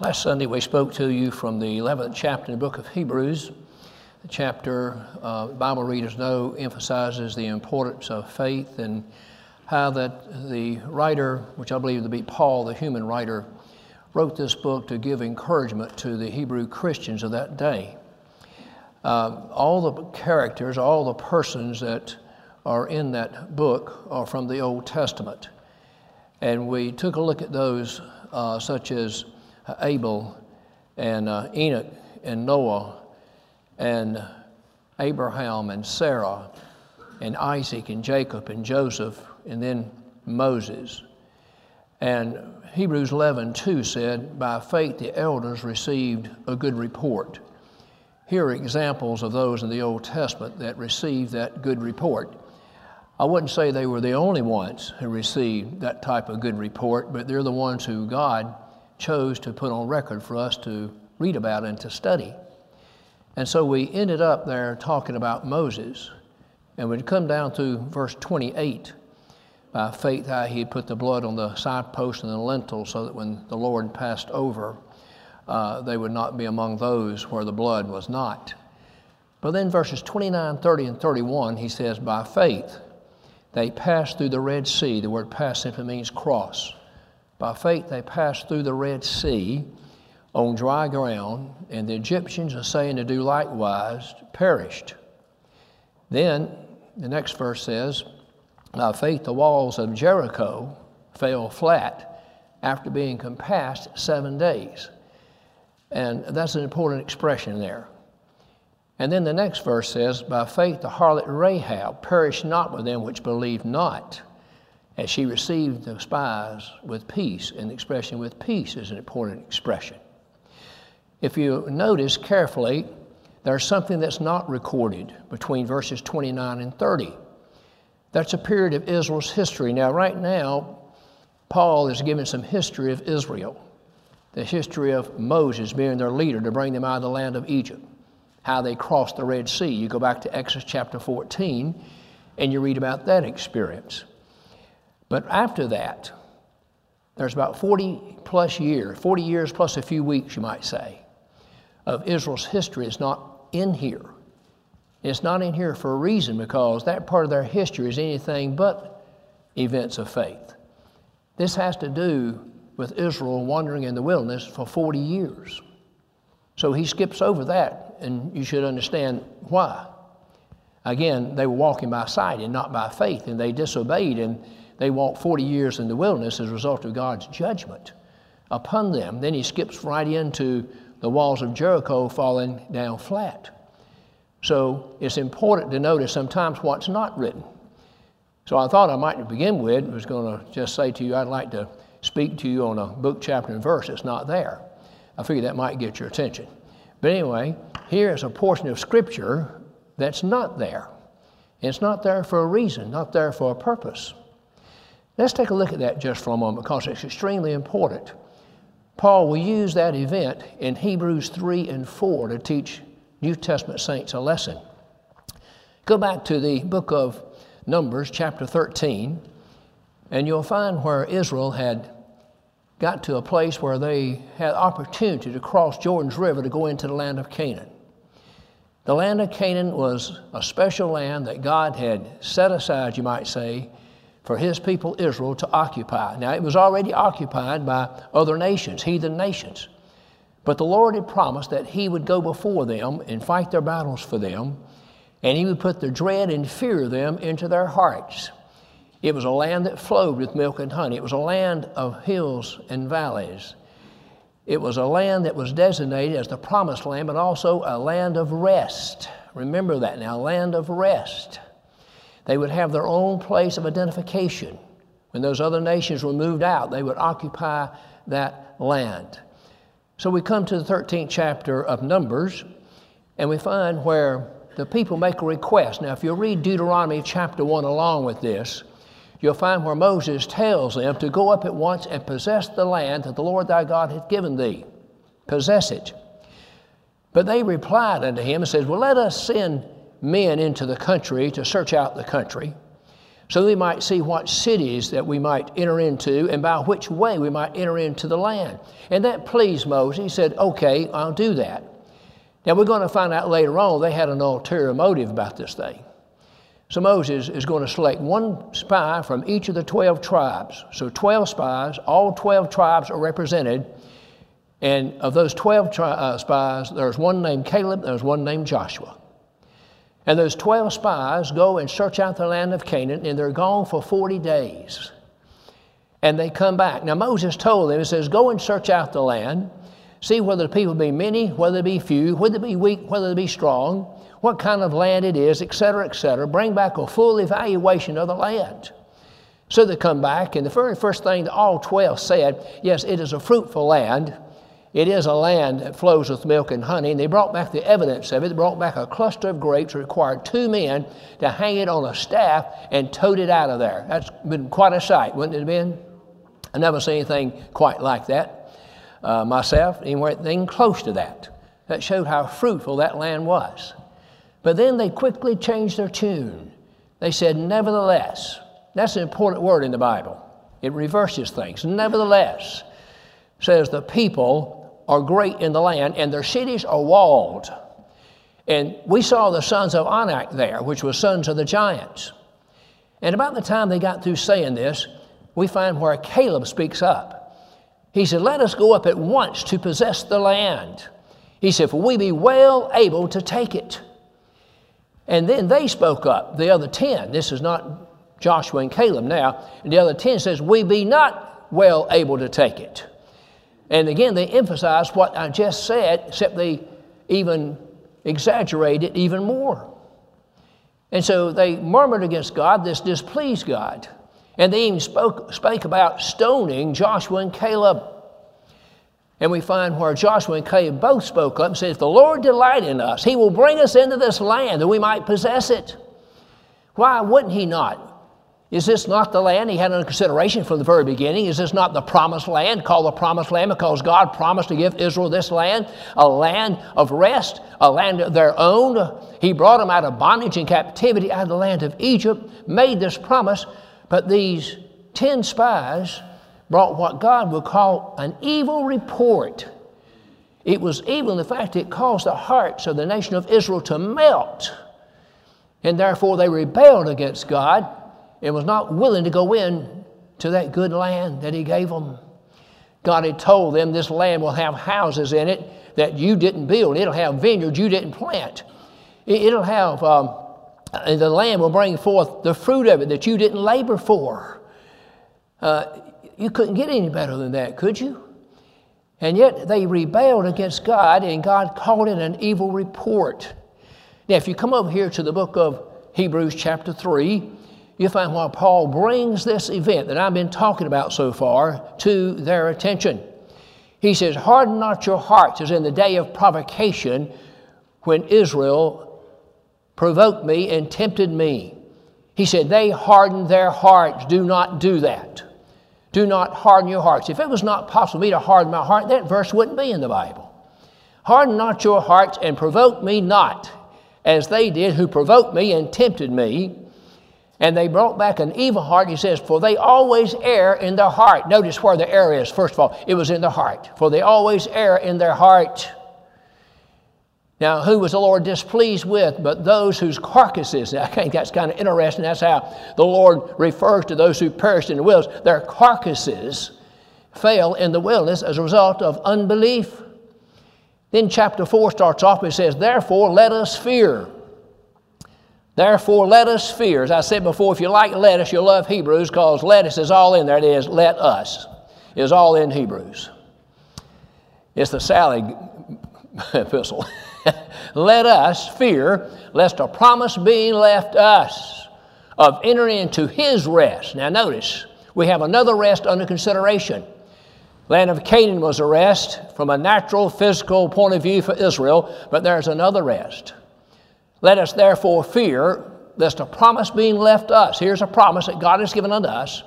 Last Sunday, we spoke to you from the 11th chapter in the book of Hebrews. The chapter, uh, Bible readers know, emphasizes the importance of faith and how that the writer, which I believe to be Paul, the human writer, wrote this book to give encouragement to the Hebrew Christians of that day. Uh, all the characters, all the persons that are in that book are from the Old Testament. And we took a look at those, uh, such as Abel and uh, Enoch and Noah and Abraham and Sarah and Isaac and Jacob and Joseph and then Moses. And Hebrews 11, 2 said, By faith the elders received a good report. Here are examples of those in the Old Testament that received that good report. I wouldn't say they were the only ones who received that type of good report, but they're the ones who God chose to put on record for us to read about and to study. And so we ended up there talking about Moses, and we'd come down to verse 28. By faith, how he put the blood on the side post and the lintel so that when the Lord passed over, uh, they would not be among those where the blood was not. But then verses 29, 30, and 31, he says, By faith, they passed through the Red Sea. The word pass simply means cross. By faith, they passed through the Red Sea on dry ground, and the Egyptians, saying to do likewise, perished. Then the next verse says, By faith, the walls of Jericho fell flat after being compassed seven days. And that's an important expression there. And then the next verse says, By faith, the harlot Rahab perished not with them which believed not and she received the spies with peace. And the expression with peace is an important expression. If you notice carefully, there's something that's not recorded between verses 29 and 30. That's a period of Israel's history. Now, right now, Paul is giving some history of Israel, the history of Moses being their leader to bring them out of the land of Egypt, how they crossed the Red Sea. You go back to Exodus chapter 14 and you read about that experience. But after that, there's about 40 plus years, 40 years plus a few weeks, you might say, of Israel's history is not in here. It's not in here for a reason because that part of their history is anything but events of faith. This has to do with Israel wandering in the wilderness for 40 years. So he skips over that, and you should understand why. Again, they were walking by sight and not by faith, and they disobeyed, and they walked 40 years in the wilderness as a result of God's judgment upon them. Then he skips right into the walls of Jericho falling down flat. So it's important to notice sometimes what's not written. So I thought I might begin with was going to just say to you, I'd like to speak to you on a book, chapter, and verse that's not there. I figured that might get your attention. But anyway, here is a portion of Scripture that's not there. It's not there for a reason, not there for a purpose. Let's take a look at that just for a moment because it's extremely important. Paul will use that event in Hebrews 3 and 4 to teach New Testament saints a lesson. Go back to the book of Numbers, chapter 13, and you'll find where Israel had got to a place where they had opportunity to cross Jordan's River to go into the land of Canaan. The land of Canaan was a special land that God had set aside, you might say, for his people Israel to occupy. Now, it was already occupied by other nations, heathen nations. But the Lord had promised that he would go before them and fight their battles for them, and he would put the dread and fear of them into their hearts. It was a land that flowed with milk and honey. It was a land of hills and valleys. It was a land that was designated as the promised land, but also a land of rest. Remember that now, land of rest. They would have their own place of identification. When those other nations were moved out, they would occupy that land. So we come to the 13th chapter of Numbers, and we find where the people make a request. Now, if you read Deuteronomy chapter 1 along with this, you'll find where Moses tells them to go up at once and possess the land that the Lord thy God hath given thee. Possess it. But they replied unto him and said, Well, let us send men into the country to search out the country. so we might see what cities that we might enter into and by which way we might enter into the land. And that pleased Moses. He said, Okay, I'll do that. Now we're going to find out later on they had an ulterior motive about this thing. So Moses is going to select one spy from each of the 12 tribes. So 12 spies, all 12 tribes are represented. And of those 12 tri- uh, spies, there's one named Caleb, there's one named Joshua. And those 12 spies go and search out the land of Canaan, and they're gone for 40 days. And they come back. Now, Moses told them, He says, Go and search out the land, see whether the people be many, whether they be few, whether they be weak, whether they be strong, what kind of land it is, etc., etc. Bring back a full evaluation of the land. So they come back, and the very first thing that all 12 said, Yes, it is a fruitful land. It is a land that flows with milk and honey. And they brought back the evidence of it. They brought back a cluster of grapes, required two men to hang it on a staff and tote it out of there. That's been quite a sight, wouldn't it have been? I never seen anything quite like that uh, myself, anywhere, anything close to that. That showed how fruitful that land was. But then they quickly changed their tune. They said, nevertheless. That's an important word in the Bible. It reverses things. Nevertheless, says the people are great in the land, and their cities are walled. And we saw the sons of Anak there, which was sons of the giants. And about the time they got through saying this, we find where Caleb speaks up. He said, Let us go up at once to possess the land. He said, For we be well able to take it. And then they spoke up, the other 10. This is not Joshua and Caleb now. And the other 10 says, We be not well able to take it. And again, they emphasize what I just said, except they even exaggerate it even more. And so they murmured against God. This displeased God. And they even spoke, spake about stoning Joshua and Caleb. And we find where Joshua and Caleb both spoke up and said, If the Lord delight in us, he will bring us into this land that we might possess it. Why wouldn't he not? Is this not the land he had under consideration from the very beginning? Is this not the promised land called the promised land because God promised to give Israel this land, a land of rest, a land of their own? He brought them out of bondage and captivity out of the land of Egypt, made this promise, but these 10 spies brought what God would call an evil report. It was evil in the fact it caused the hearts of the nation of Israel to melt. And therefore they rebelled against God and was not willing to go in to that good land that He gave them. God had told them this land will have houses in it that you didn't build. It'll have vineyards you didn't plant. It'll have, um, the land will bring forth the fruit of it that you didn't labor for. Uh, you couldn't get any better than that, could you? And yet they rebelled against God, and God called it an evil report. Now, if you come over here to the book of Hebrews, chapter 3, you find why Paul brings this event that I've been talking about so far to their attention. He says, Harden not your hearts as in the day of provocation when Israel provoked me and tempted me. He said, They hardened their hearts. Do not do that. Do not harden your hearts. If it was not possible for me to harden my heart, that verse wouldn't be in the Bible. Harden not your hearts and provoke me not, as they did who provoked me and tempted me and they brought back an evil heart. He says, For they always err in their heart. Notice where the error is. First of all, it was in the heart. For they always err in their heart. Now, who was the Lord displeased with but those whose carcasses? I think that's kind of interesting. That's how the Lord refers to those who perished in the wilderness. Their carcasses fell in the wilderness as a result of unbelief. Then chapter 4 starts off, it says, Therefore, let us fear. Therefore, let us fear. As I said before, if you like lettuce, you'll love Hebrews because lettuce is all in there. It is let us, is all in Hebrews. It's the Sally epistle. let us fear lest a promise be left us of entering into his rest. Now, notice, we have another rest under consideration. Land of Canaan was a rest from a natural, physical point of view for Israel, but there's another rest. Let us therefore fear lest a promise being left us, here's a promise that God has given unto us.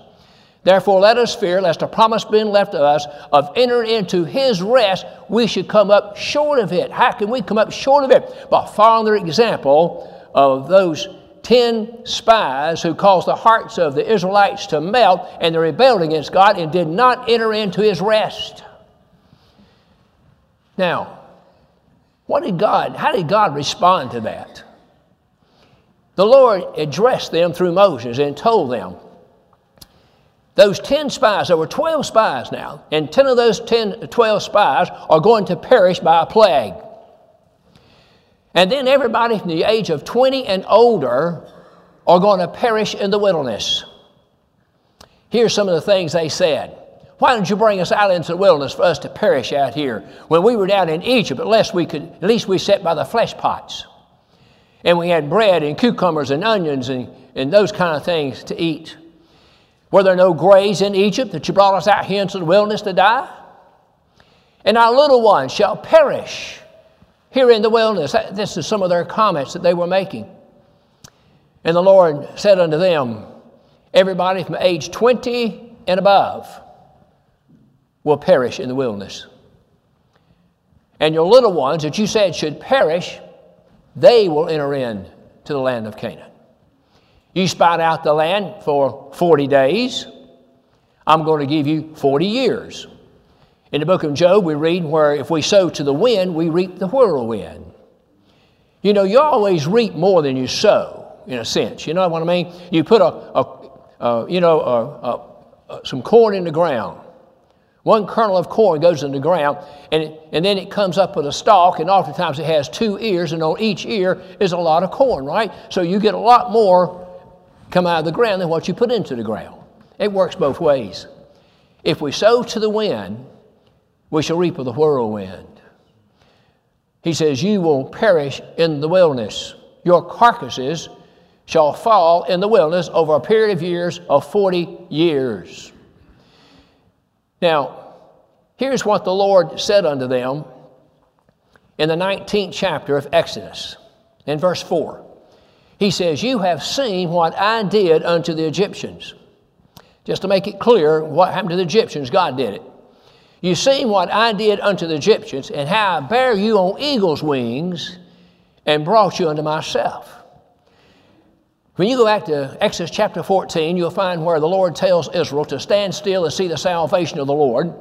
Therefore, let us fear lest a promise being left to us of entering into his rest, we should come up short of it. How can we come up short of it? By following the example of those ten spies who caused the hearts of the Israelites to melt, and they rebelled against God and did not enter into his rest. Now, what did God, how did God respond to that? The Lord addressed them through Moses and told them, those 10 spies, there were 12 spies now, and 10 of those 10, 12 spies are going to perish by a plague. And then everybody from the age of 20 and older are going to perish in the wilderness. Here's some of the things they said. Why don't you bring us out into the wilderness for us to perish out here? When we were down in Egypt, at least we could, at least we sat by the flesh pots. And we had bread and cucumbers and onions and, and those kind of things to eat. Were there no graves in Egypt that you brought us out here into the wilderness to die? And our little ones shall perish here in the wilderness. This is some of their comments that they were making. And the Lord said unto them, Everybody from age 20 and above will perish in the wilderness. And your little ones that you said should perish, they will enter in to the land of Canaan. You spied out the land for 40 days. I'm going to give you 40 years. In the book of Job, we read where if we sow to the wind, we reap the whirlwind. You know, you always reap more than you sow, in a sense. You know what I mean? You put a, a, a you know, a, some corn in the ground. One kernel of corn goes in the ground, and, and then it comes up with a stalk, and oftentimes it has two ears, and on each ear is a lot of corn, right? So you get a lot more come out of the ground than what you put into the ground. It works both ways. If we sow to the wind, we shall reap of the whirlwind. He says, You will perish in the wilderness. Your carcasses shall fall in the wilderness over a period of years of 40 years. Now, here's what the Lord said unto them in the 19th chapter of Exodus, in verse 4. He says, You have seen what I did unto the Egyptians. Just to make it clear what happened to the Egyptians, God did it. You've seen what I did unto the Egyptians, and how I bare you on eagle's wings and brought you unto myself. When you go back to Exodus chapter 14, you'll find where the Lord tells Israel to stand still and see the salvation of the Lord.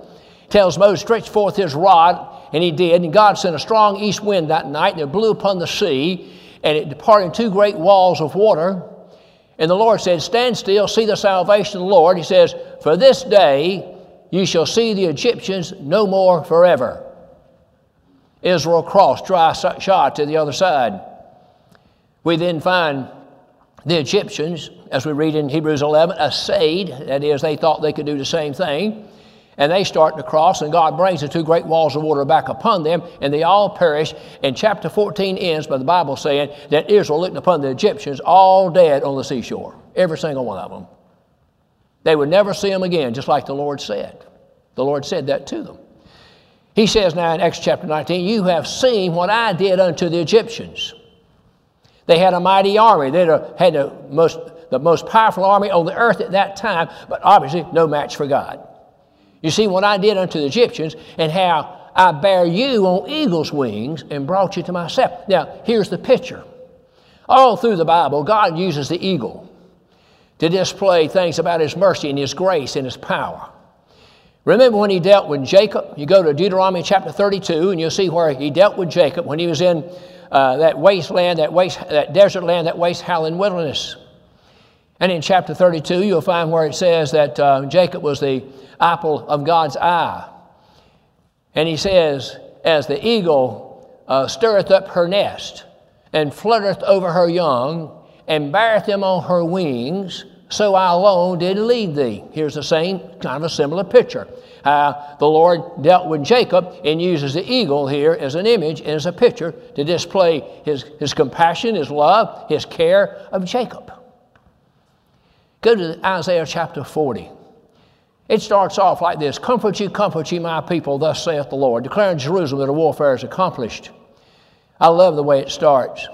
Tells Moses, stretch forth his rod, and he did. And God sent a strong east wind that night, and it blew upon the sea, and it departed in two great walls of water. And the Lord said, Stand still, see the salvation of the Lord. He says, For this day you shall see the Egyptians no more forever. Israel crossed dry shod to the other side. We then find the Egyptians, as we read in Hebrews 11, assayed, that is, they thought they could do the same thing and they start to cross, and God brings the two great walls of water back upon them, and they all perish. And chapter 14 ends by the Bible saying that Israel looked upon the Egyptians all dead on the seashore, every single one of them. They would never see them again, just like the Lord said. The Lord said that to them. He says now in Acts chapter 19, You have seen what I did unto the Egyptians. They had a mighty army. They had the most, the most powerful army on the earth at that time, but obviously no match for God. You see what I did unto the Egyptians and how I bare you on eagle's wings and brought you to myself. Now, here's the picture. All through the Bible, God uses the eagle to display things about His mercy and His grace and His power. Remember when He dealt with Jacob? You go to Deuteronomy chapter 32 and you'll see where He dealt with Jacob when he was in uh, that wasteland, that, waste, that desert land, that waste howling wilderness. And in chapter 32, you'll find where it says that uh, Jacob was the apple of God's eye. And he says, As the eagle uh, stirreth up her nest, and fluttereth over her young, and beareth them on her wings, so I alone did lead thee. Here's the same kind of a similar picture. How the Lord dealt with Jacob and uses the eagle here as an image and as a picture to display his, his compassion, his love, his care of Jacob. Go to Isaiah chapter 40. It starts off like this Comfort ye, comfort ye, my people, thus saith the Lord, declaring Jerusalem that a warfare is accomplished. I love the way it starts,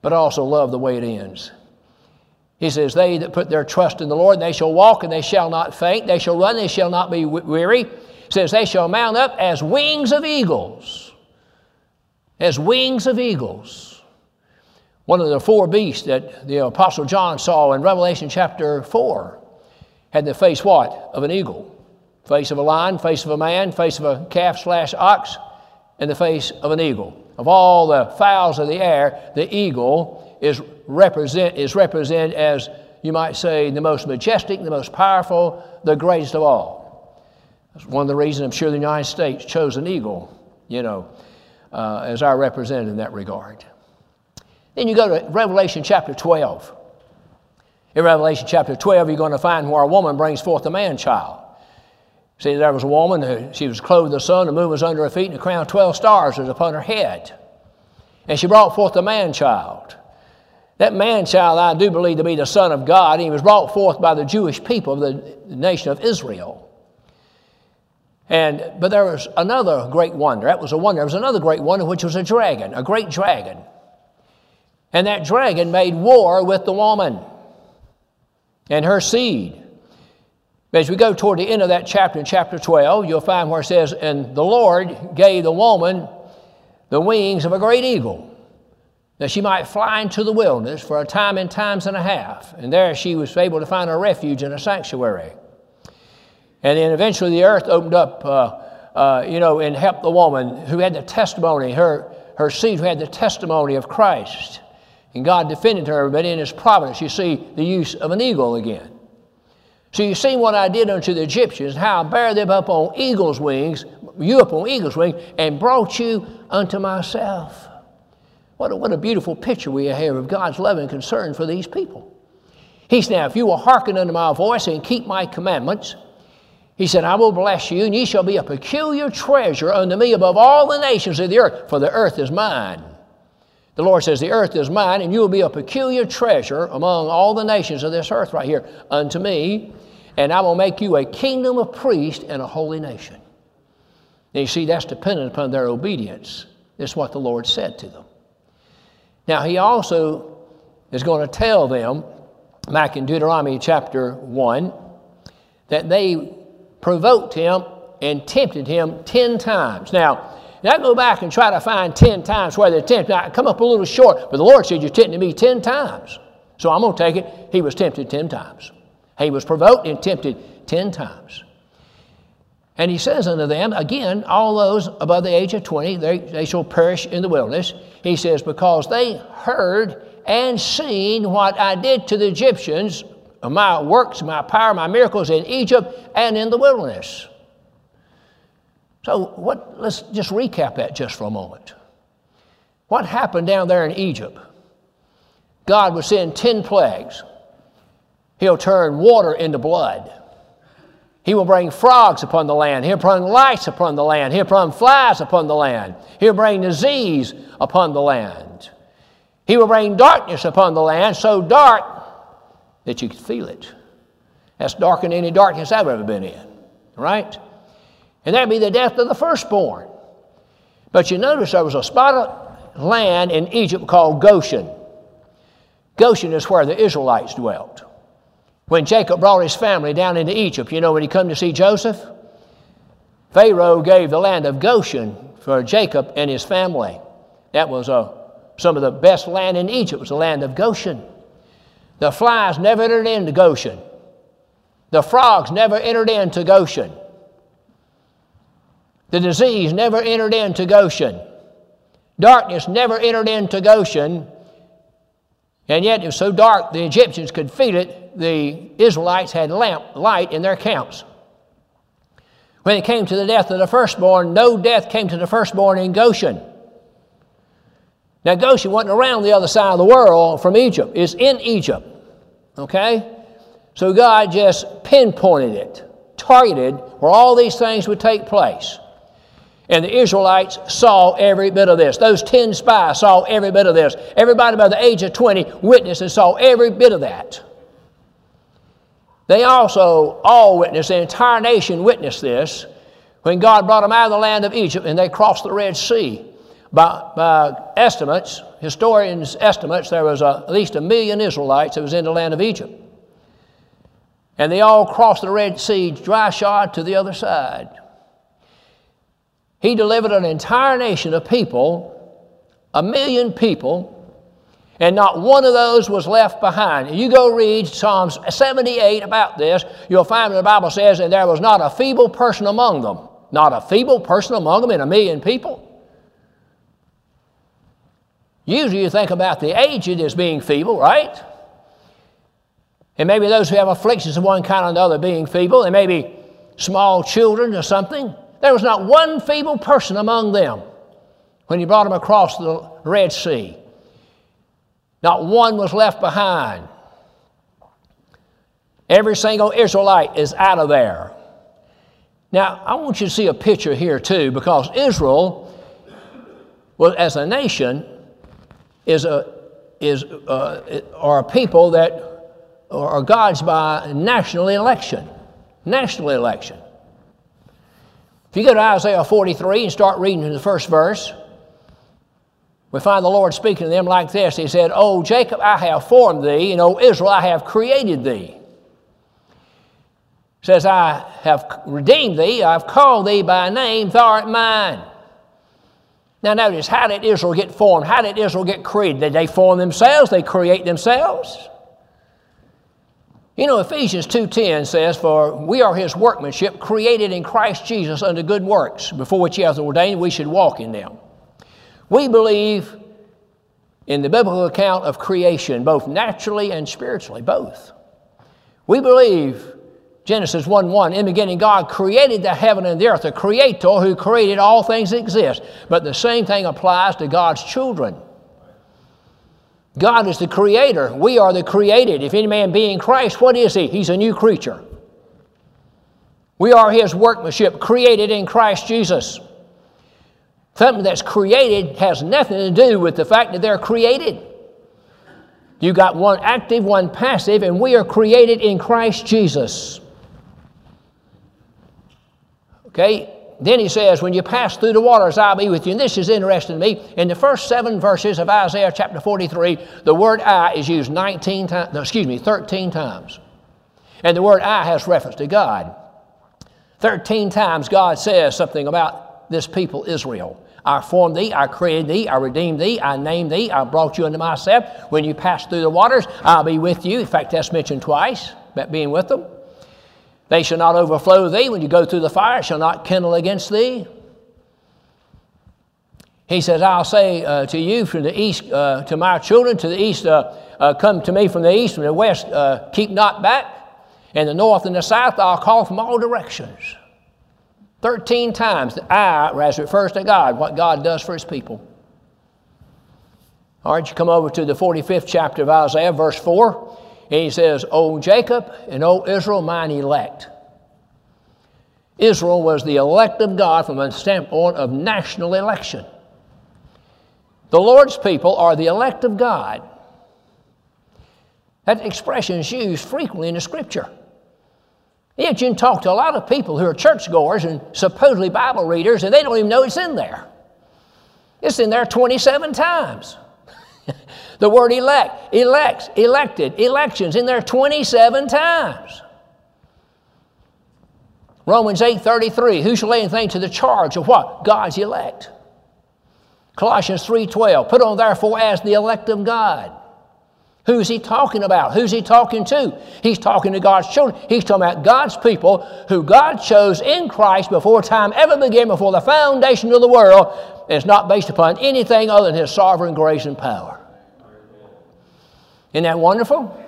but I also love the way it ends. He says, They that put their trust in the Lord, they shall walk and they shall not faint. They shall run, they shall not be weary. He says, They shall mount up as wings of eagles. As wings of eagles. One of the four beasts that the Apostle John saw in Revelation chapter 4 had the face what? Of an eagle. Face of a lion, face of a man, face of a calf slash ox, and the face of an eagle. Of all the fowls of the air, the eagle is, represent, is represented as, you might say, the most majestic, the most powerful, the greatest of all. That's one of the reasons I'm sure the United States chose an eagle, you know, uh, as our representative in that regard. Then you go to Revelation chapter 12. In Revelation chapter 12, you're going to find where a woman brings forth a man child. See, there was a woman, who, she was clothed with the sun, the moon was under her feet, and a crown of 12 stars was upon her head. And she brought forth a man child. That man child, I do believe to be the Son of God. He was brought forth by the Jewish people the nation of Israel. And, but there was another great wonder. That was a wonder. There was another great wonder, which was a dragon, a great dragon. And that dragon made war with the woman and her seed. As we go toward the end of that chapter, in chapter 12, you'll find where it says, And the Lord gave the woman the wings of a great eagle, that she might fly into the wilderness for a time and times and a half. And there she was able to find a refuge and a sanctuary. And then eventually the earth opened up, uh, uh, you know, and helped the woman who had the testimony, her, her seed who had the testimony of Christ. And God defended her, but in His providence, you see the use of an eagle again. So you see what I did unto the Egyptians, how I bare them up on eagle's wings, you up on eagle's wings, and brought you unto myself. What a, what a beautiful picture we have of God's love and concern for these people. He said, Now, if you will hearken unto my voice and keep my commandments, he said, I will bless you, and ye shall be a peculiar treasure unto me above all the nations of the earth, for the earth is mine. The Lord says, The earth is mine, and you will be a peculiar treasure among all the nations of this earth right here unto me and I will make you a kingdom of priests and a holy nation. And you see, that's dependent upon their obedience. This is what the Lord said to them. Now, He also is going to tell them, back in Deuteronomy chapter 1, that they provoked Him and tempted Him 10 times. Now, now go back and try to find 10 times where they're tempted. Now, I come up a little short, but the Lord said, You're tempting me 10 times. So I'm going to take it. He was tempted 10 times. He was provoked and tempted ten times. And he says unto them, again, all those above the age of 20, they, they shall perish in the wilderness. He says, because they heard and seen what I did to the Egyptians, my works, my power, my miracles in Egypt and in the wilderness. So what, let's just recap that just for a moment. What happened down there in Egypt? God would send 10 plagues. He'll turn water into blood. He will bring frogs upon the land. He'll bring lice upon the land. He'll bring flies upon the land. He'll bring disease upon the land. He will bring darkness upon the land, so dark that you can feel it. That's darker than any darkness I've ever been in, right? And that'd be the death of the firstborn. But you notice there was a spot of land in Egypt called Goshen. Goshen is where the Israelites dwelt. When Jacob brought his family down into Egypt, you know, when he come to see Joseph, Pharaoh gave the land of Goshen for Jacob and his family. That was uh, some of the best land in Egypt was the land of Goshen. The flies never entered into Goshen. The frogs never entered into Goshen. The disease never entered into Goshen. Darkness never entered into Goshen. And yet it was so dark the Egyptians could feel it the Israelites had lamp, light in their camps. When it came to the death of the firstborn, no death came to the firstborn in Goshen. Now, Goshen wasn't around the other side of the world from Egypt, it's in Egypt. Okay? So God just pinpointed it, targeted where all these things would take place. And the Israelites saw every bit of this. Those 10 spies saw every bit of this. Everybody by the age of 20 witnessed and saw every bit of that. They also all witnessed, the entire nation witnessed this when God brought them out of the land of Egypt and they crossed the Red Sea. By, by estimates, historians' estimates, there was a, at least a million Israelites that was in the land of Egypt. And they all crossed the Red Sea dry shod to the other side. He delivered an entire nation of people, a million people, And not one of those was left behind. You go read Psalms 78 about this, you'll find the Bible says, and there was not a feeble person among them. Not a feeble person among them in a million people. Usually you think about the aged as being feeble, right? And maybe those who have afflictions of one kind or another being feeble, and maybe small children or something. There was not one feeble person among them when he brought them across the Red Sea. Not one was left behind. Every single Israelite is out of there. Now, I want you to see a picture here too, because Israel, well, as a nation, is a is uh, are a people that are God's by national election. National election. If you go to Isaiah 43 and start reading in the first verse, we find the Lord speaking to them like this. He said, O Jacob, I have formed thee, and O Israel, I have created thee. Says, I have redeemed thee, I've called thee by name, thou art mine. Now notice, how did Israel get formed? How did Israel get created? Did they form themselves? They create themselves? You know, Ephesians 2.10 says, For we are his workmanship, created in Christ Jesus unto good works, before which he hath ordained we should walk in them. We believe in the biblical account of creation, both naturally and spiritually, both. We believe Genesis 1 1, in the beginning, God created the heaven and the earth, the creator who created all things that exist. But the same thing applies to God's children. God is the creator. We are the created. If any man be in Christ, what is he? He's a new creature. We are his workmanship, created in Christ Jesus. Something that's created has nothing to do with the fact that they're created. You got one active, one passive, and we are created in Christ Jesus. Okay? Then he says, When you pass through the waters, I'll be with you. And this is interesting to me. In the first seven verses of Isaiah chapter 43, the word I is used 19 times, no, excuse me, 13 times. And the word I has reference to God. 13 times God says something about this people, Israel. I formed thee, I created thee, I redeemed thee, I named thee, I brought you unto myself. When you pass through the waters, I'll be with you. In fact, that's mentioned twice, about being with them. They shall not overflow thee. When you go through the fire, shall not kindle against thee. He says, I'll say uh, to you from the east, uh, to my children, to the east, uh, uh come to me from the east, from the west, uh, keep not back. And the north and the south, I'll call from all directions. Thirteen times the I as refers to God, what God does for his people. All right, you come over to the 45th chapter of Isaiah, verse 4. And he says, O Jacob and O Israel, mine elect. Israel was the elect of God from a standpoint of national election. The Lord's people are the elect of God. That expression is used frequently in the scripture. Yet you can talk to a lot of people who are churchgoers and supposedly Bible readers, and they don't even know it's in there. It's in there 27 times. The word elect, elects, elected, elections in there 27 times. Romans 8:33, who shall lay anything to the charge of what? God's elect. Colossians 3:12, put on therefore as the elect of God. Who's he talking about? Who's he talking to? He's talking to God's children. He's talking about God's people who God chose in Christ before time ever began, before the foundation of the world. It's not based upon anything other than his sovereign grace and power. Isn't that wonderful?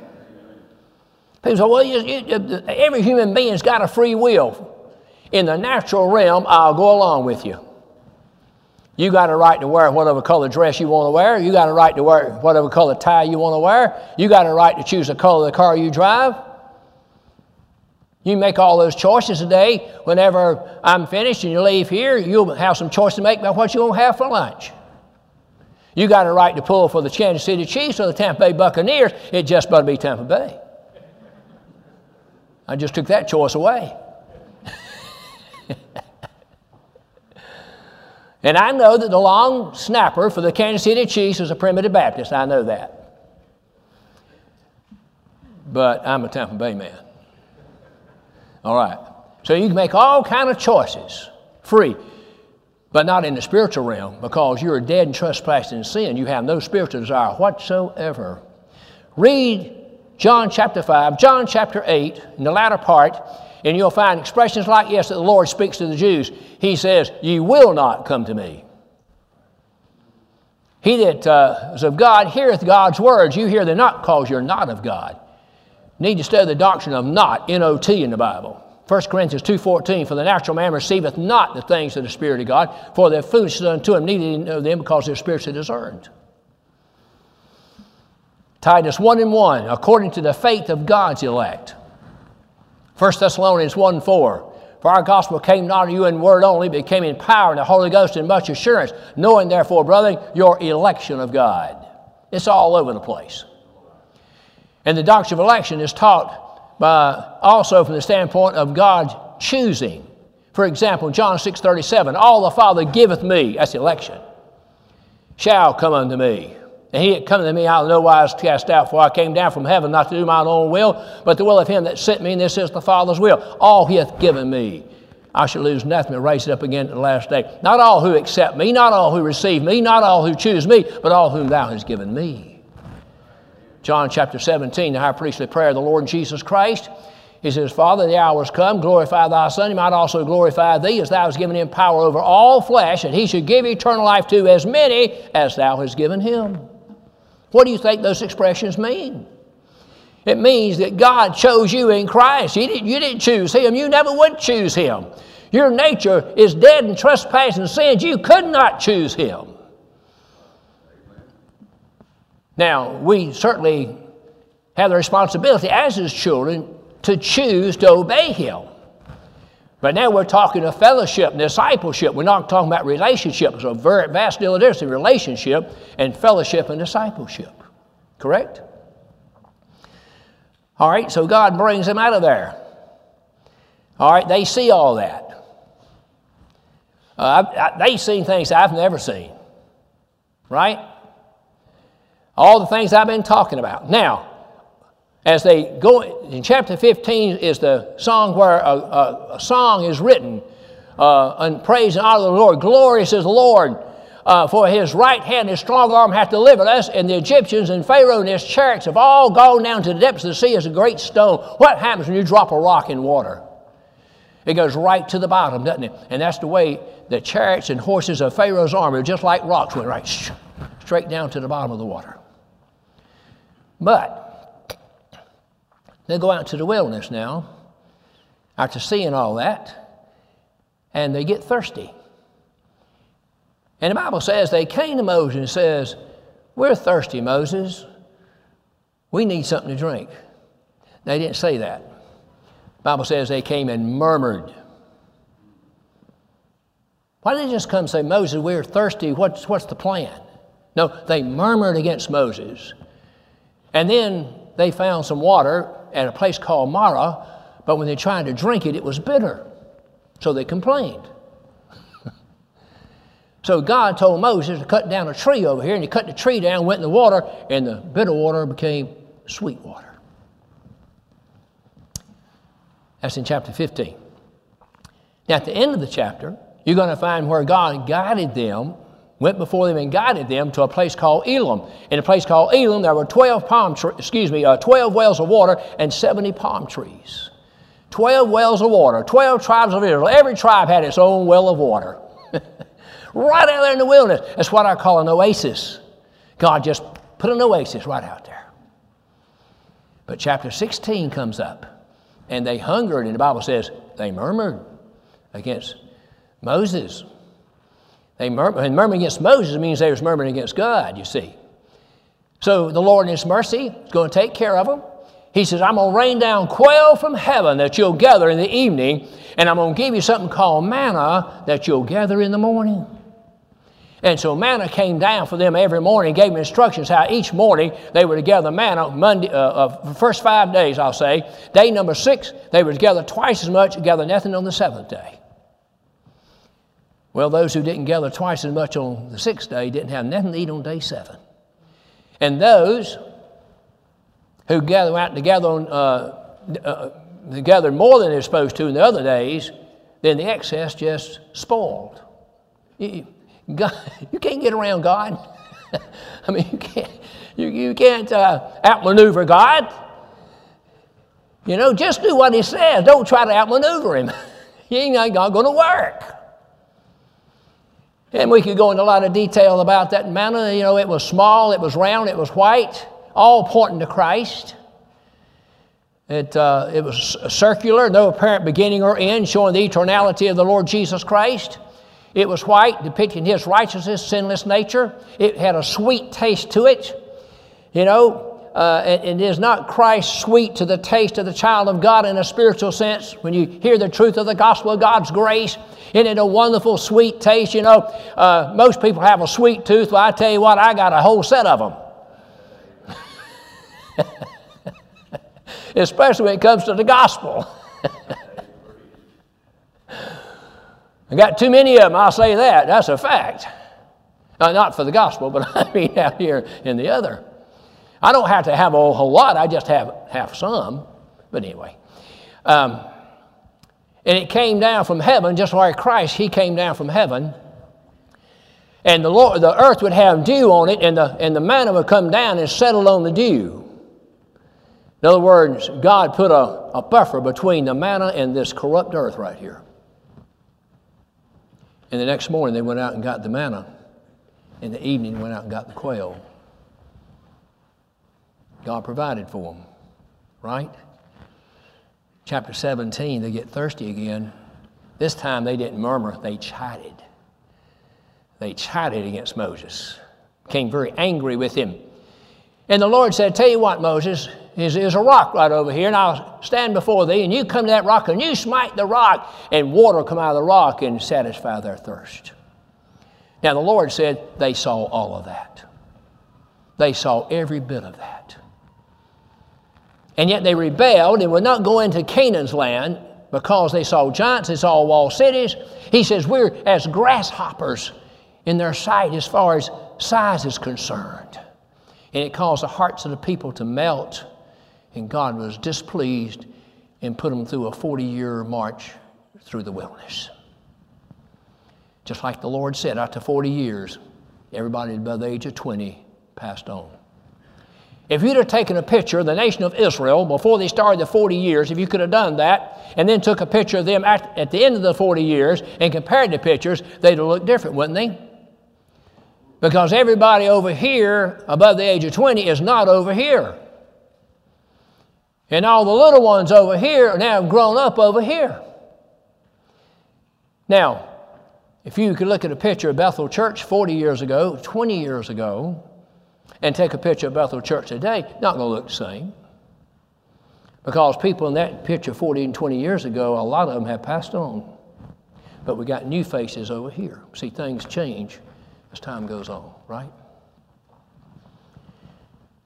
People say, well, you, you, every human being's got a free will. In the natural realm, I'll go along with you. You got a right to wear whatever color dress you want to wear. You got a right to wear whatever color tie you want to wear. You got a right to choose the color of the car you drive. You make all those choices today. Whenever I'm finished and you leave here, you'll have some choice to make about what you're going to have for lunch. You got a right to pull for the Kansas City Chiefs or the Tampa Bay Buccaneers. It just better be Tampa Bay. I just took that choice away. and I know that the long snapper for the Kansas City Chiefs is a primitive Baptist. I know that. But I'm a Tampa Bay man. All right. So you can make all kind of choices free. but not in the spiritual realm because you're dead and trespassing in sin. You have no spiritual desire whatsoever. Read John chapter 5, John chapter 8, in the latter part, and you'll find expressions like yes that the Lord speaks to the Jews. He says, Ye will not come to me. He that uh, is of God heareth God's words. You hear them not because you're not of God. You need to study the doctrine of not, N-O-T in the Bible. 1 Corinthians 2.14, For the natural man receiveth not the things of the Spirit of God, for their foolishness unto him, neither know them because their spirits are discerned. Titus 1 and 1, according to the faith of God's elect. 1 Thessalonians 1 4, For our gospel came not to you in word only, but came in power and the Holy Ghost and much assurance, knowing therefore, brethren, your election of God. It's all over the place. And the doctrine of election is taught by, also from the standpoint of God choosing. For example, John 6 37, all the Father giveth me, that's election, shall come unto me. And he that cometh to me, I'll no wise cast out, for I came down from heaven not to do mine own will, but the will of him that sent me, and this is the Father's will. All he hath given me. I shall lose nothing but raise it up again at the last day. Not all who accept me, not all who receive me, not all who choose me, but all whom thou hast given me. John chapter 17, the high priestly prayer of the Lord Jesus Christ. He says, Father, the hour is come, glorify thy Son. He might also glorify thee, as thou hast given him power over all flesh, and he should give eternal life to as many as thou hast given him. What do you think those expressions mean? It means that God chose you in Christ. You didn't, you didn't choose him. You never would choose him. Your nature is dead in trespass and sins. You could not choose him. Now, we certainly have the responsibility as his children to choose to obey him. But now we're talking of fellowship and discipleship. We're not talking about relationship. There's a very vast deal of difference in relationship and fellowship and discipleship. Correct? All right, so God brings them out of there. All right, they see all that. Uh, they've seen things I've never seen. Right? All the things I've been talking about. Now, as they go in chapter 15 is the song where a, a, a song is written uh, and praise and honor the Lord. Glorious is the Lord, uh, for his right hand, his strong arm hath delivered us, and the Egyptians and Pharaoh and his chariots have all gone down to the depths of the sea as a great stone. What happens when you drop a rock in water? It goes right to the bottom, doesn't it? And that's the way the chariots and horses of Pharaoh's army, just like rocks, went right straight down to the bottom of the water. But they go out to the wilderness now after seeing all that, and they get thirsty. And the Bible says they came to Moses and says, We're thirsty, Moses. We need something to drink. They didn't say that. The Bible says they came and murmured. Why didn't they just come and say, Moses, we're thirsty. What's, what's the plan? No, they murmured against Moses. And then they found some water at a place called Marah, but when they tried to drink it, it was bitter. So they complained. so God told Moses to cut down a tree over here, and he cut the tree down, went in the water, and the bitter water became sweet water. That's in chapter 15. Now, at the end of the chapter, you're going to find where God guided them went before them and guided them to a place called Elim. In a place called Elim, there were 12 palm tre- excuse me, uh, 12 wells of water and 70 palm trees. 12 wells of water, 12 tribes of Israel. Every tribe had its own well of water. right out there in the wilderness. That's what I call an oasis. God just put an oasis right out there. But chapter 16 comes up, and they hungered, and the Bible says they murmured against Moses. They murmur, and murmuring against Moses means they was murmuring against God, you see. So the Lord in His mercy is going to take care of them. He says, I'm going to rain down quail from heaven that you'll gather in the evening, and I'm going to give you something called manna that you'll gather in the morning. And so manna came down for them every morning, gave them instructions how each morning they were to gather manna, Monday, uh, uh, first five days, I'll say. Day number six, they were to gather twice as much, gather nothing on the seventh day. Well, those who didn't gather twice as much on the sixth day didn't have nothing to eat on day seven. And those who gather out together on, uh, uh, gathered more than they're supposed to in the other days, then the excess just spoiled. You, God, you can't get around God. I mean, you can't, you, you can't uh, outmaneuver God. You know, just do what He says. Don't try to outmaneuver Him. he ain't not going to work. And we could go into a lot of detail about that manna. You know, it was small, it was round, it was white, all pointing to Christ. It, uh, it was circular, no apparent beginning or end, showing the eternality of the Lord Jesus Christ. It was white, depicting his righteousness, sinless nature. It had a sweet taste to it. You know, uh, it is not Christ sweet to the taste of the child of God in a spiritual sense. When you hear the truth of the gospel of God's grace, isn't it a wonderful sweet taste? You know, uh, most people have a sweet tooth. Well, I tell you what, I got a whole set of them. especially when it comes to the gospel. I got too many of them, I'll say that. That's a fact. Uh, not for the gospel, but I mean out here in the other. I don't have to have a whole lot, I just have, have some. But anyway. Um, and it came down from heaven, just like Christ, He came down from heaven. And the, Lord, the earth would have dew on it, and the, and the manna would come down and settle on the dew. In other words, God put a, a buffer between the manna and this corrupt earth right here. And the next morning they went out and got the manna. In the evening went out and got the quail. God provided for them, right? Chapter 17, they get thirsty again. This time they didn't murmur, they chided. They chided against Moses, became very angry with him. And the Lord said, Tell you what, Moses, is a rock right over here, and I'll stand before thee, and you come to that rock, and you smite the rock, and water come out of the rock and satisfy their thirst. Now, the Lord said they saw all of that. They saw every bit of that. And yet they rebelled and would not go into Canaan's land because they saw giants, they saw walled cities. He says, We're as grasshoppers in their sight as far as size is concerned. And it caused the hearts of the people to melt and God was displeased and put them through a 40 year march through the wilderness. Just like the Lord said, after 40 years, everybody above the age of 20 passed on. If you'd have taken a picture of the nation of Israel before they started the 40 years, if you could have done that, and then took a picture of them at, at the end of the 40 years and compared the pictures, they'd have looked different, wouldn't they? Because everybody over here above the age of 20 is not over here. And all the little ones over here now have grown up over here. Now, if you could look at a picture of Bethel Church 40 years ago, 20 years ago, and take a picture of Bethel Church today, not going to look the same. Because people in that picture 40 and 20 years ago, a lot of them have passed on. But we got new faces over here. See, things change as time goes on, right?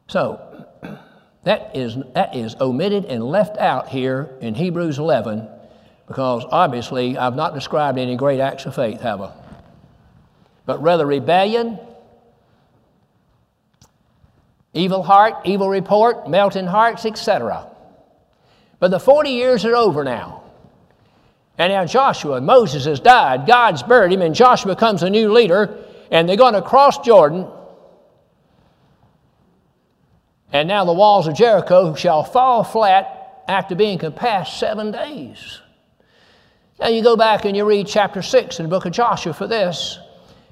So, that is, that is omitted and left out here in Hebrews 11 because obviously I've not described any great acts of faith, have I? But rather rebellion, evil heart, evil report, melting hearts, etc. But the 40 years are over now. And now Joshua, Moses has died, God's buried him, and Joshua becomes a new leader, and they're going to cross Jordan and now the walls of Jericho shall fall flat after being compassed seven days. Now you go back and you read chapter 6 in the book of Joshua for this.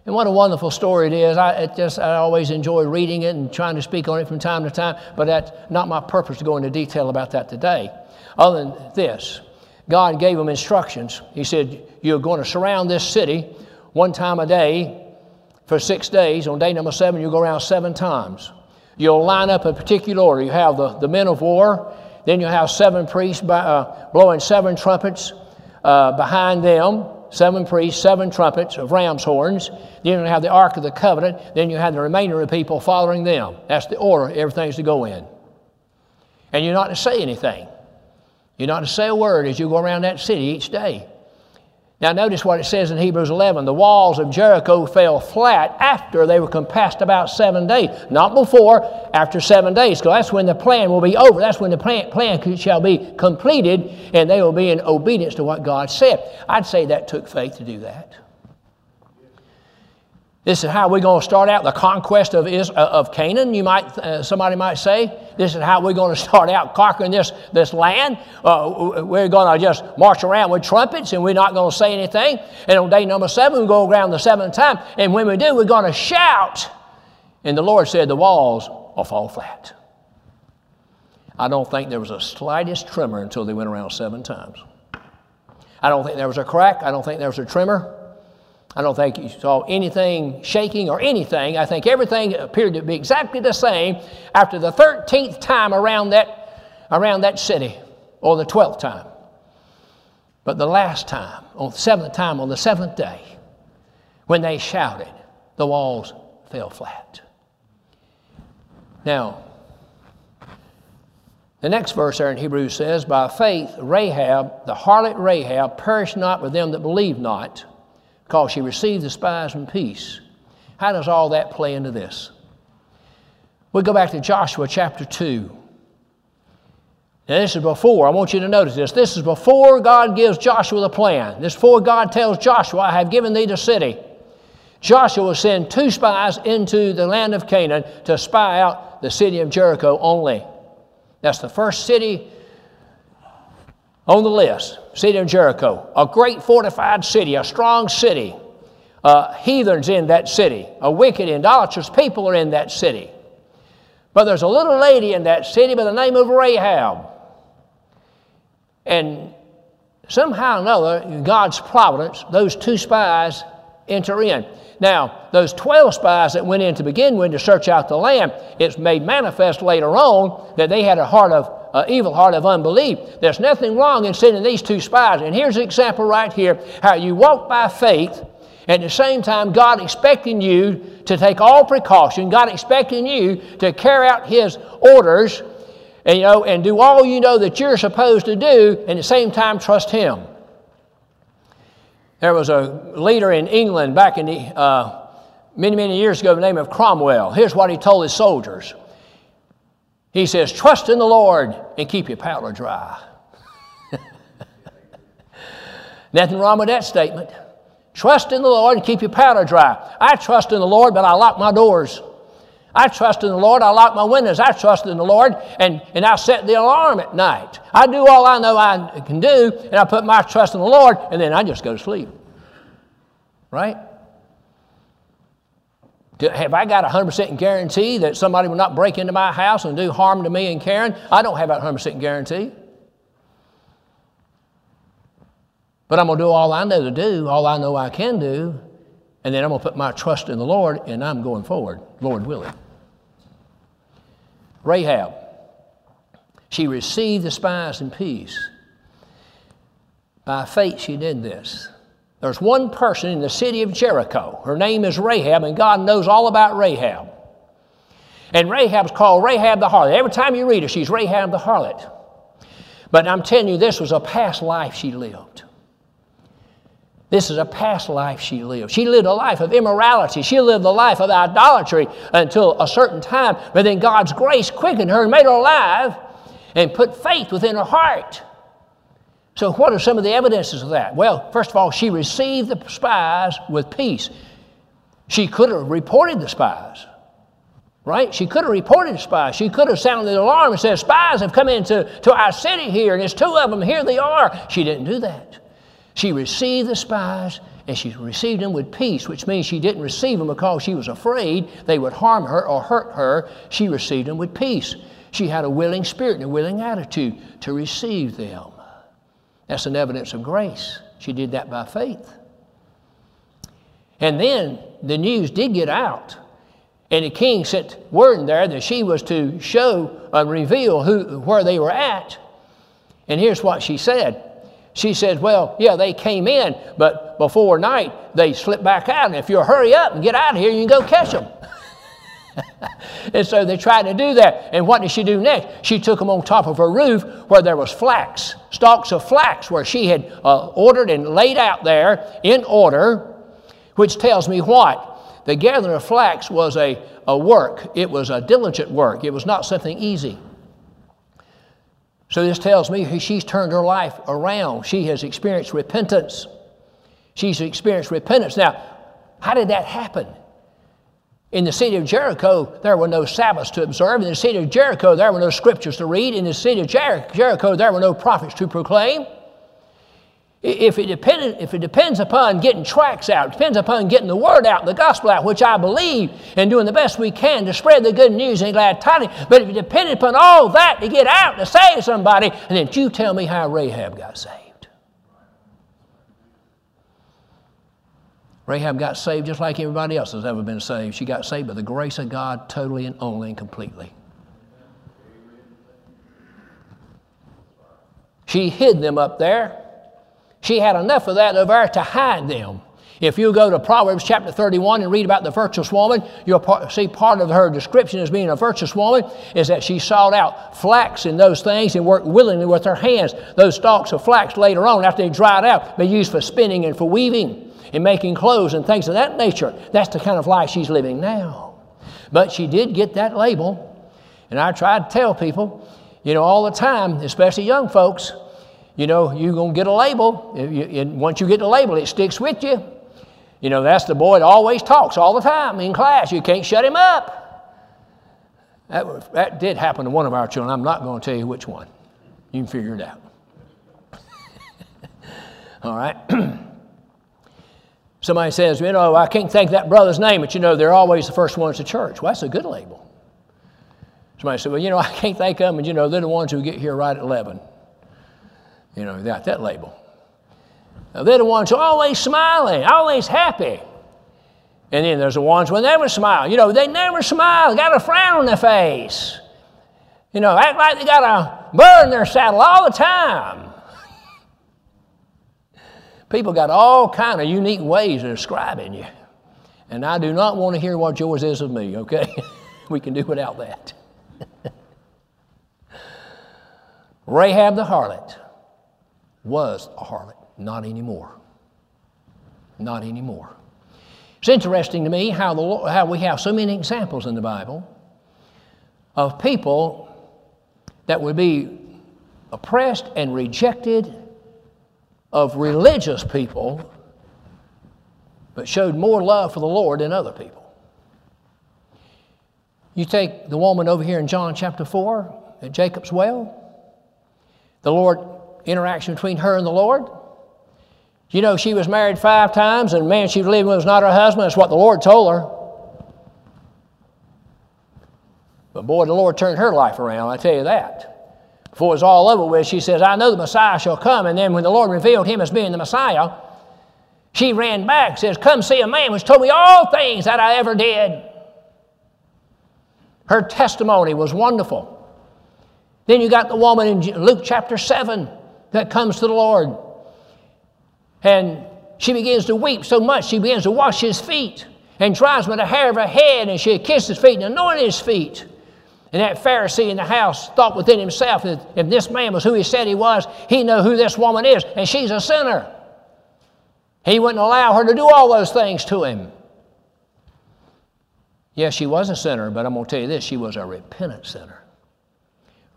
And what a wonderful story it is. I, it just, I always enjoy reading it and trying to speak on it from time to time, but that's not my purpose to go into detail about that today. Other than this, God gave them instructions. He said, You're going to surround this city one time a day for six days. On day number seven, you'll go around seven times. You'll line up a particular order. You have the, the men of war, then you have seven priests by, uh, blowing seven trumpets uh, behind them, seven priests, seven trumpets of ram's horns. Then you have the Ark of the Covenant. Then you have the remainder of people following them. That's the order everything's to go in. And you're not to say anything. You're not to say a word as you go around that city each day. Now, notice what it says in Hebrews 11. The walls of Jericho fell flat after they were compassed about seven days. Not before, after seven days. Because that's when the plan will be over. That's when the plan, plan shall be completed and they will be in obedience to what God said. I'd say that took faith to do that. This is how we're going to start out the conquest of, uh, of Canaan, you might, uh, somebody might say. This is how we're going to start out conquering this, this land. Uh, we're going to just march around with trumpets and we're not going to say anything. And on day number seven, we go around the seventh time. And when we do, we're going to shout. And the Lord said, The walls will fall flat. I don't think there was a slightest tremor until they went around seven times. I don't think there was a crack. I don't think there was a tremor. I don't think you saw anything shaking or anything. I think everything appeared to be exactly the same after the 13th time around that, around that city, or the 12th time. But the last time, on the seventh time, on the seventh day, when they shouted, the walls fell flat. Now, the next verse there in Hebrews says, By faith, Rahab, the harlot Rahab, perished not with them that believed not because she received the spies in peace. How does all that play into this? We go back to Joshua chapter 2. Now, this is before, I want you to notice this. This is before God gives Joshua the plan. This before God tells Joshua, I have given thee the city. Joshua will send two spies into the land of Canaan to spy out the city of Jericho only. That's the first city on the list, city of Jericho, a great fortified city, a strong city. Uh, heathens in that city, a wicked, idolatrous people are in that city. But there's a little lady in that city by the name of Rahab. And somehow or another, in God's providence, those two spies enter in. Now, those 12 spies that went in to begin with to search out the land, it's made manifest later on that they had a heart of uh, evil heart of unbelief. There's nothing wrong in sending these two spies. And here's an example right here how you walk by faith, at the same time, God expecting you to take all precaution, God expecting you to carry out His orders, and, you know, and do all you know that you're supposed to do, and at the same time, trust Him. There was a leader in England back in the, uh, many, many years ago, the name of Cromwell. Here's what he told his soldiers he says, Trust in the Lord and keep your powder dry. Nothing wrong with that statement. Trust in the Lord and keep your powder dry. I trust in the Lord, but I lock my doors. I trust in the Lord, I lock my windows. I trust in the Lord, and, and I set the alarm at night. I do all I know I can do, and I put my trust in the Lord, and then I just go to sleep. Right? Have I got a 100% guarantee that somebody will not break into my house and do harm to me and Karen? I don't have that 100% guarantee. But I'm going to do all I know to do, all I know I can do, and then I'm going to put my trust in the Lord and I'm going forward, Lord willing. Rahab, she received the spies in peace. By faith, she did this. There's one person in the city of Jericho. Her name is Rahab, and God knows all about Rahab. And Rahab's called Rahab the harlot. Every time you read her, she's Rahab the harlot. But I'm telling you, this was a past life she lived. This is a past life she lived. She lived a life of immorality. She lived a life of idolatry until a certain time, but then God's grace quickened her and made her alive and put faith within her heart. So, what are some of the evidences of that? Well, first of all, she received the spies with peace. She could have reported the spies, right? She could have reported the spies. She could have sounded the alarm and said, Spies have come into to our city here, and there's two of them. Here they are. She didn't do that. She received the spies and she received them with peace, which means she didn't receive them because she was afraid they would harm her or hurt her. She received them with peace. She had a willing spirit and a willing attitude to receive them. That's an evidence of grace. She did that by faith. And then the news did get out. And the king sent word in there that she was to show and reveal who, where they were at. And here's what she said. She said, Well, yeah, they came in, but before night they slipped back out. And if you hurry up and get out of here, you can go catch them. and so they tried to do that. And what did she do next? She took them on top of her roof where there was flax, stalks of flax, where she had uh, ordered and laid out there in order, which tells me what? The gathering of flax was a, a work. It was a diligent work. It was not something easy. So this tells me she's turned her life around. She has experienced repentance. She's experienced repentance. Now, how did that happen? In the city of Jericho, there were no Sabbaths to observe. In the city of Jericho, there were no scriptures to read. In the city of Jer- Jericho, there were no prophets to proclaim. If it, depended, if it depends upon getting tracts out, depends upon getting the word out, the gospel out, which I believe, and doing the best we can to spread the good news and glad tidings, but if it depended upon all that to get out to save somebody, and then you tell me how Rahab got saved. Rahab got saved just like everybody else has ever been saved. She got saved by the grace of God totally and only and completely. She hid them up there she had enough of that over there to hide them. If you go to Proverbs chapter 31 and read about the virtuous woman, you'll see part of her description as being a virtuous woman is that she sought out flax and those things and worked willingly with her hands. Those stalks of flax later on, after they dried out, they used for spinning and for weaving and making clothes and things of that nature. That's the kind of life she's living now. But she did get that label. And I try to tell people, you know, all the time, especially young folks, you know, you're going to get a label. And once you get the label, it sticks with you. You know, that's the boy that always talks all the time in class. You can't shut him up. That, that did happen to one of our children. I'm not going to tell you which one. You can figure it out. all right. Somebody says, you know, I can't think that brother's name, but you know, they're always the first ones to church. Well, that's a good label. Somebody said, well, you know, I can't think of them, and you know, they're the ones who get here right at 11. You know, got that label. Now, they're the ones who are always smiling, always happy. And then there's the ones who never smile. You know, they never smile, got a frown on their face. You know, act like they got a burr in their saddle all the time. People got all kind of unique ways of describing you. And I do not want to hear what yours is of me, okay? we can do without that. Rahab the harlot was a harlot. Not anymore. Not anymore. It's interesting to me how, the, how we have so many examples in the Bible of people that would be oppressed and rejected of religious people, but showed more love for the Lord than other people. You take the woman over here in John chapter 4 at Jacob's well, the Lord interaction between her and the Lord. You know, she was married five times, and man she was living was not her husband. That's what the Lord told her. But boy, the Lord turned her life around, I tell you that. Before it was all over with, she says, I know the Messiah shall come. And then when the Lord revealed him as being the Messiah, she ran back, says, Come see a man which told me all things that I ever did. Her testimony was wonderful. Then you got the woman in Luke chapter 7 that comes to the Lord. And she begins to weep so much, she begins to wash his feet and dries with the hair of her head, and she kissed his feet and anointed his feet. And that Pharisee in the house thought within himself that if this man was who he said he was, he know who this woman is, and she's a sinner. He wouldn't allow her to do all those things to him. Yes, she was a sinner, but I'm going to tell you this she was a repentant sinner.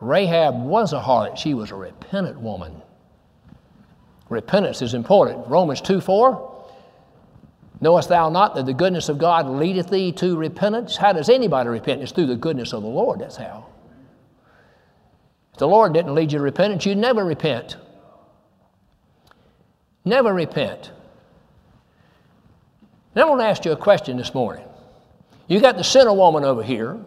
Rahab was a harlot, she was a repentant woman. Repentance is important. Romans 2 4. Knowest thou not that the goodness of God leadeth thee to repentance? How does anybody repent? It's through the goodness of the Lord. That's how. If the Lord didn't lead you to repentance, you'd never repent. Never repent. Now I want to ask you a question this morning. You got the sinner woman over here.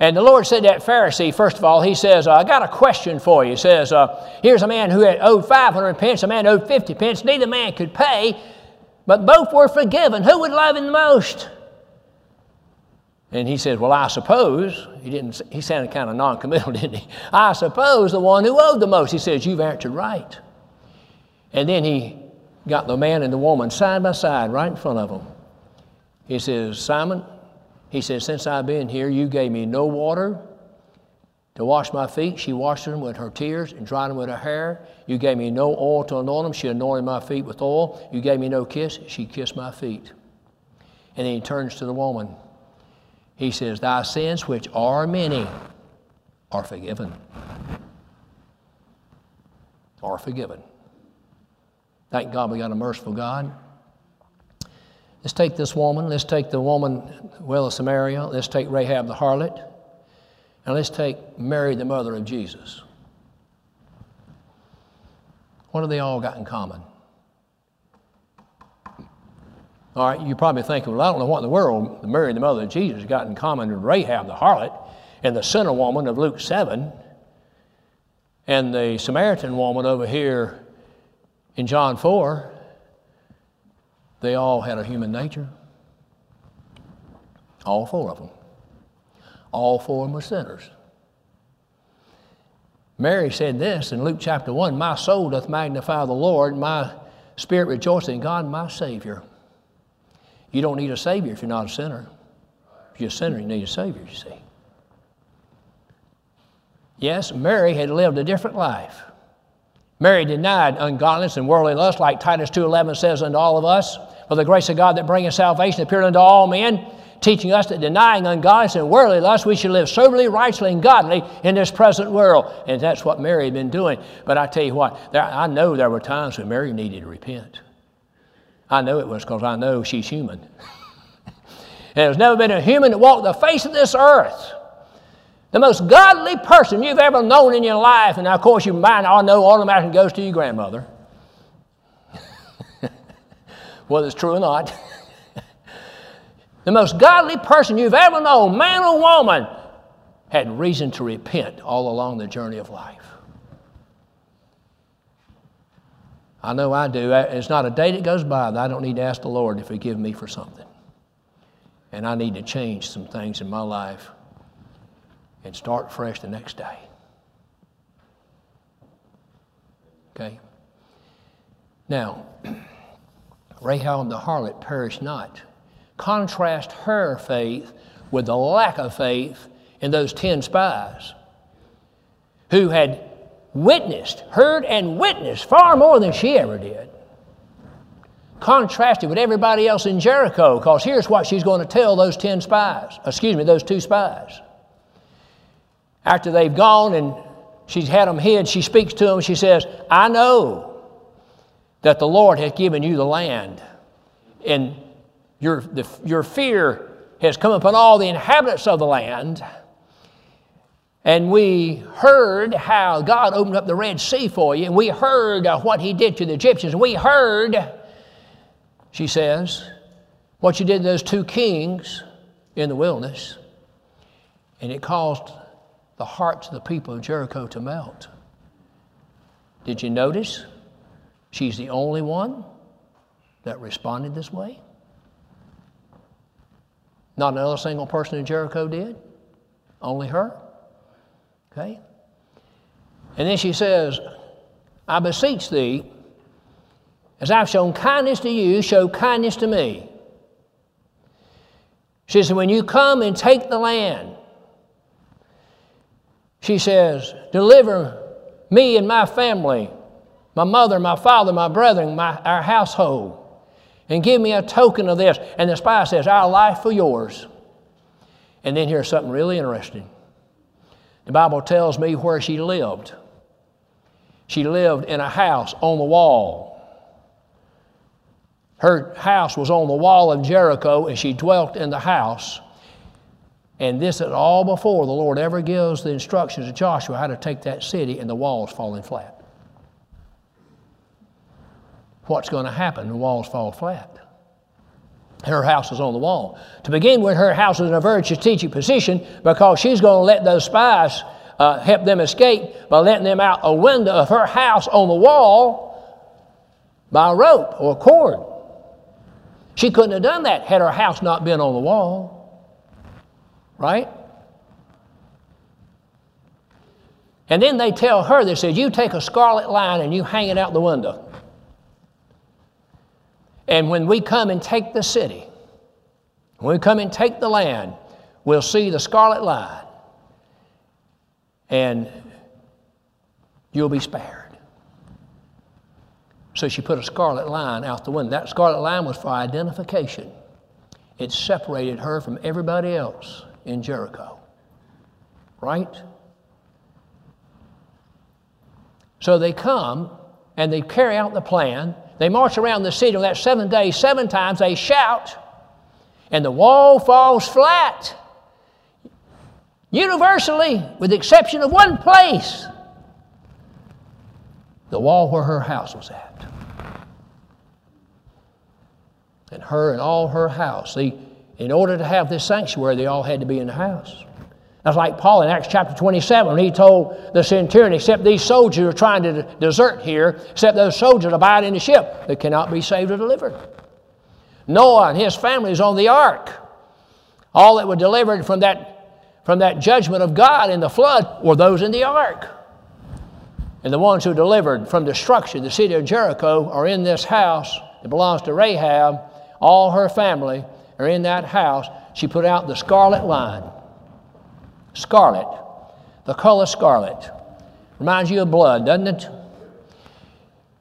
And the Lord said that Pharisee, first of all, He says, I got a question for you. He says, uh, Here's a man who had owed 500 pence, a man owed 50 pence. Neither man could pay, but both were forgiven. Who would love him the most? And he says, Well, I suppose, he didn't, he sounded kind of noncommittal, didn't he? I suppose the one who owed the most. He says, You've answered right. And then he got the man and the woman side by side right in front of them. He says, Simon, he says, Since I've been here, you gave me no water to wash my feet. She washed them with her tears and dried them with her hair. You gave me no oil to anoint them. She anointed my feet with oil. You gave me no kiss. She kissed my feet. And then he turns to the woman. He says, Thy sins, which are many, are forgiven. Are forgiven. Thank God we got a merciful God. Let's take this woman. Let's take the woman, well, of Samaria. Let's take Rahab the harlot. And let's take Mary, the mother of Jesus. What have they all got in common? All right, you're probably thinking, well, I don't know what in the world Mary, the mother of Jesus, got in common with Rahab the harlot and the sinner woman of Luke 7 and the Samaritan woman over here in John 4. They all had a human nature. All four of them. All four of them were sinners. Mary said this in Luke chapter 1 My soul doth magnify the Lord, my spirit rejoiceth in God, my Savior. You don't need a Savior if you're not a sinner. If you're a sinner, you need a Savior, you see. Yes, Mary had lived a different life. Mary denied ungodliness and worldly lust, like Titus 2.11 says unto all of us. For the grace of God that bringeth salvation appeared unto all men, teaching us that denying ungodliness and worldly lust, we should live soberly, righteously, and godly in this present world. And that's what Mary had been doing. But I tell you what, there, I know there were times when Mary needed to repent. I know it was because I know she's human. and there's never been a human that walked the face of this earth. The most godly person you've ever known in your life, and of course you might all know automatically goes to your grandmother. Whether it's true or not. the most godly person you've ever known, man or woman, had reason to repent all along the journey of life. I know I do. It's not a day that goes by that I don't need to ask the Lord to forgive me for something. And I need to change some things in my life and start fresh the next day. Okay? Now, Rahab and the harlot perished not. Contrast her faith with the lack of faith in those ten spies who had witnessed, heard and witnessed far more than she ever did. Contrasted with everybody else in Jericho, because here's what she's going to tell those 10 spies, excuse me, those two spies. After they've gone and she's had them hid, she speaks to them. She says, I know that the Lord has given you the land, and your, the, your fear has come upon all the inhabitants of the land. And we heard how God opened up the Red Sea for you, and we heard uh, what He did to the Egyptians. We heard, she says, what you did to those two kings in the wilderness, and it caused the hearts of the people of Jericho to melt. Did you notice? She's the only one that responded this way. Not another single person in Jericho did, only her. Okay? And then she says, I beseech thee, as I've shown kindness to you, show kindness to me. She says, When you come and take the land, she says, Deliver me and my family, my mother, my father, my brethren, my, our household, and give me a token of this. And the spy says, Our life for yours. And then here's something really interesting. The Bible tells me where she lived. She lived in a house on the wall. Her house was on the wall of Jericho, and she dwelt in the house. And this is all before the Lord ever gives the instructions to Joshua how to take that city and the walls falling flat. What's going to happen the walls fall flat? her house is on the wall. To begin with, her house is in a very strategic position because she's going to let those spies uh, help them escape by letting them out a window of her house on the wall by a rope or a cord. She couldn't have done that had her house not been on the wall. Right? And then they tell her, they said, You take a scarlet line and you hang it out the window. And when we come and take the city, when we come and take the land, we'll see the scarlet line and you'll be spared. So she put a scarlet line out the window. That scarlet line was for identification. It separated her from everybody else in Jericho. Right? So they come and they carry out the plan They march around the city on that seventh day, seven times, they shout, and the wall falls flat. Universally, with the exception of one place the wall where her house was at. And her and all her house. See, in order to have this sanctuary, they all had to be in the house. That's like Paul in Acts chapter 27 when he told the centurion, except these soldiers are trying to desert here, except those soldiers abide in the ship, they cannot be saved or delivered. Noah and his family is on the ark. All that were delivered from that, from that judgment of God in the flood were those in the ark. And the ones who delivered from destruction, the city of Jericho, are in this house that belongs to Rahab. All her family are in that house. She put out the scarlet line Scarlet. The color scarlet. Reminds you of blood, doesn't it?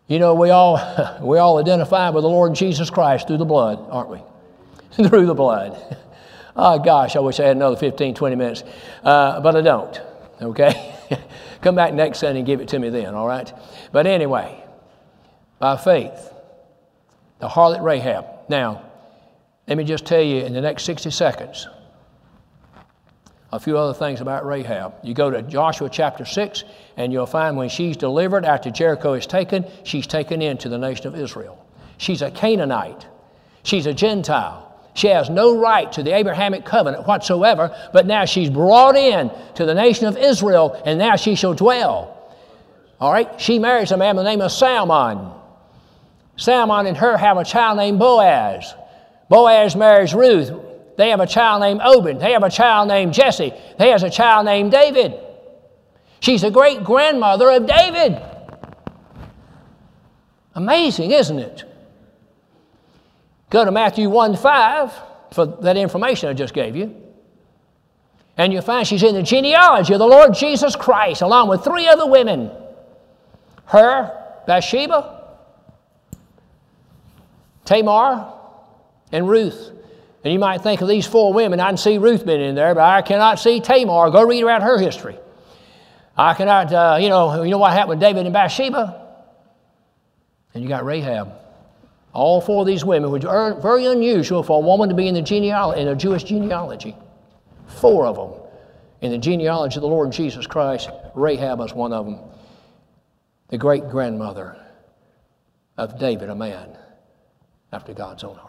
You know, we all, we all identify with the Lord Jesus Christ through the blood, aren't we? through the blood. Oh, gosh, I wish I had another 15, 20 minutes. Uh, but I don't, okay? Come back next Sunday and give it to me then, all right? But anyway, by faith, the harlot Rahab. Now, let me just tell you in the next 60 seconds a few other things about Rahab. You go to Joshua chapter 6, and you'll find when she's delivered after Jericho is taken, she's taken into the nation of Israel. She's a Canaanite, she's a Gentile. She has no right to the Abrahamic covenant whatsoever, but now she's brought in to the nation of Israel, and now she shall dwell. All right? She marries a man by the name of Salmon. Salmon and her have a child named Boaz. Boaz marries Ruth. They have a child named Obed. They have a child named Jesse. They have a child named David. She's a great grandmother of David. Amazing, isn't it? Go to Matthew 1 5 for that information I just gave you. And you'll find she's in the genealogy of the Lord Jesus Christ, along with three other women her, Bathsheba, Tamar, and Ruth. And you might think of these four women, I can see Ruth being in there, but I cannot see Tamar. Go read about her history. I cannot, uh, you know, you know what happened with David and Bathsheba? And you got Rahab. All four of these women, which are very unusual for a woman to be in the genealogy, in a Jewish genealogy. Four of them in the genealogy of the Lord Jesus Christ. Rahab is one of them. The great grandmother of David, a man after God's own heart.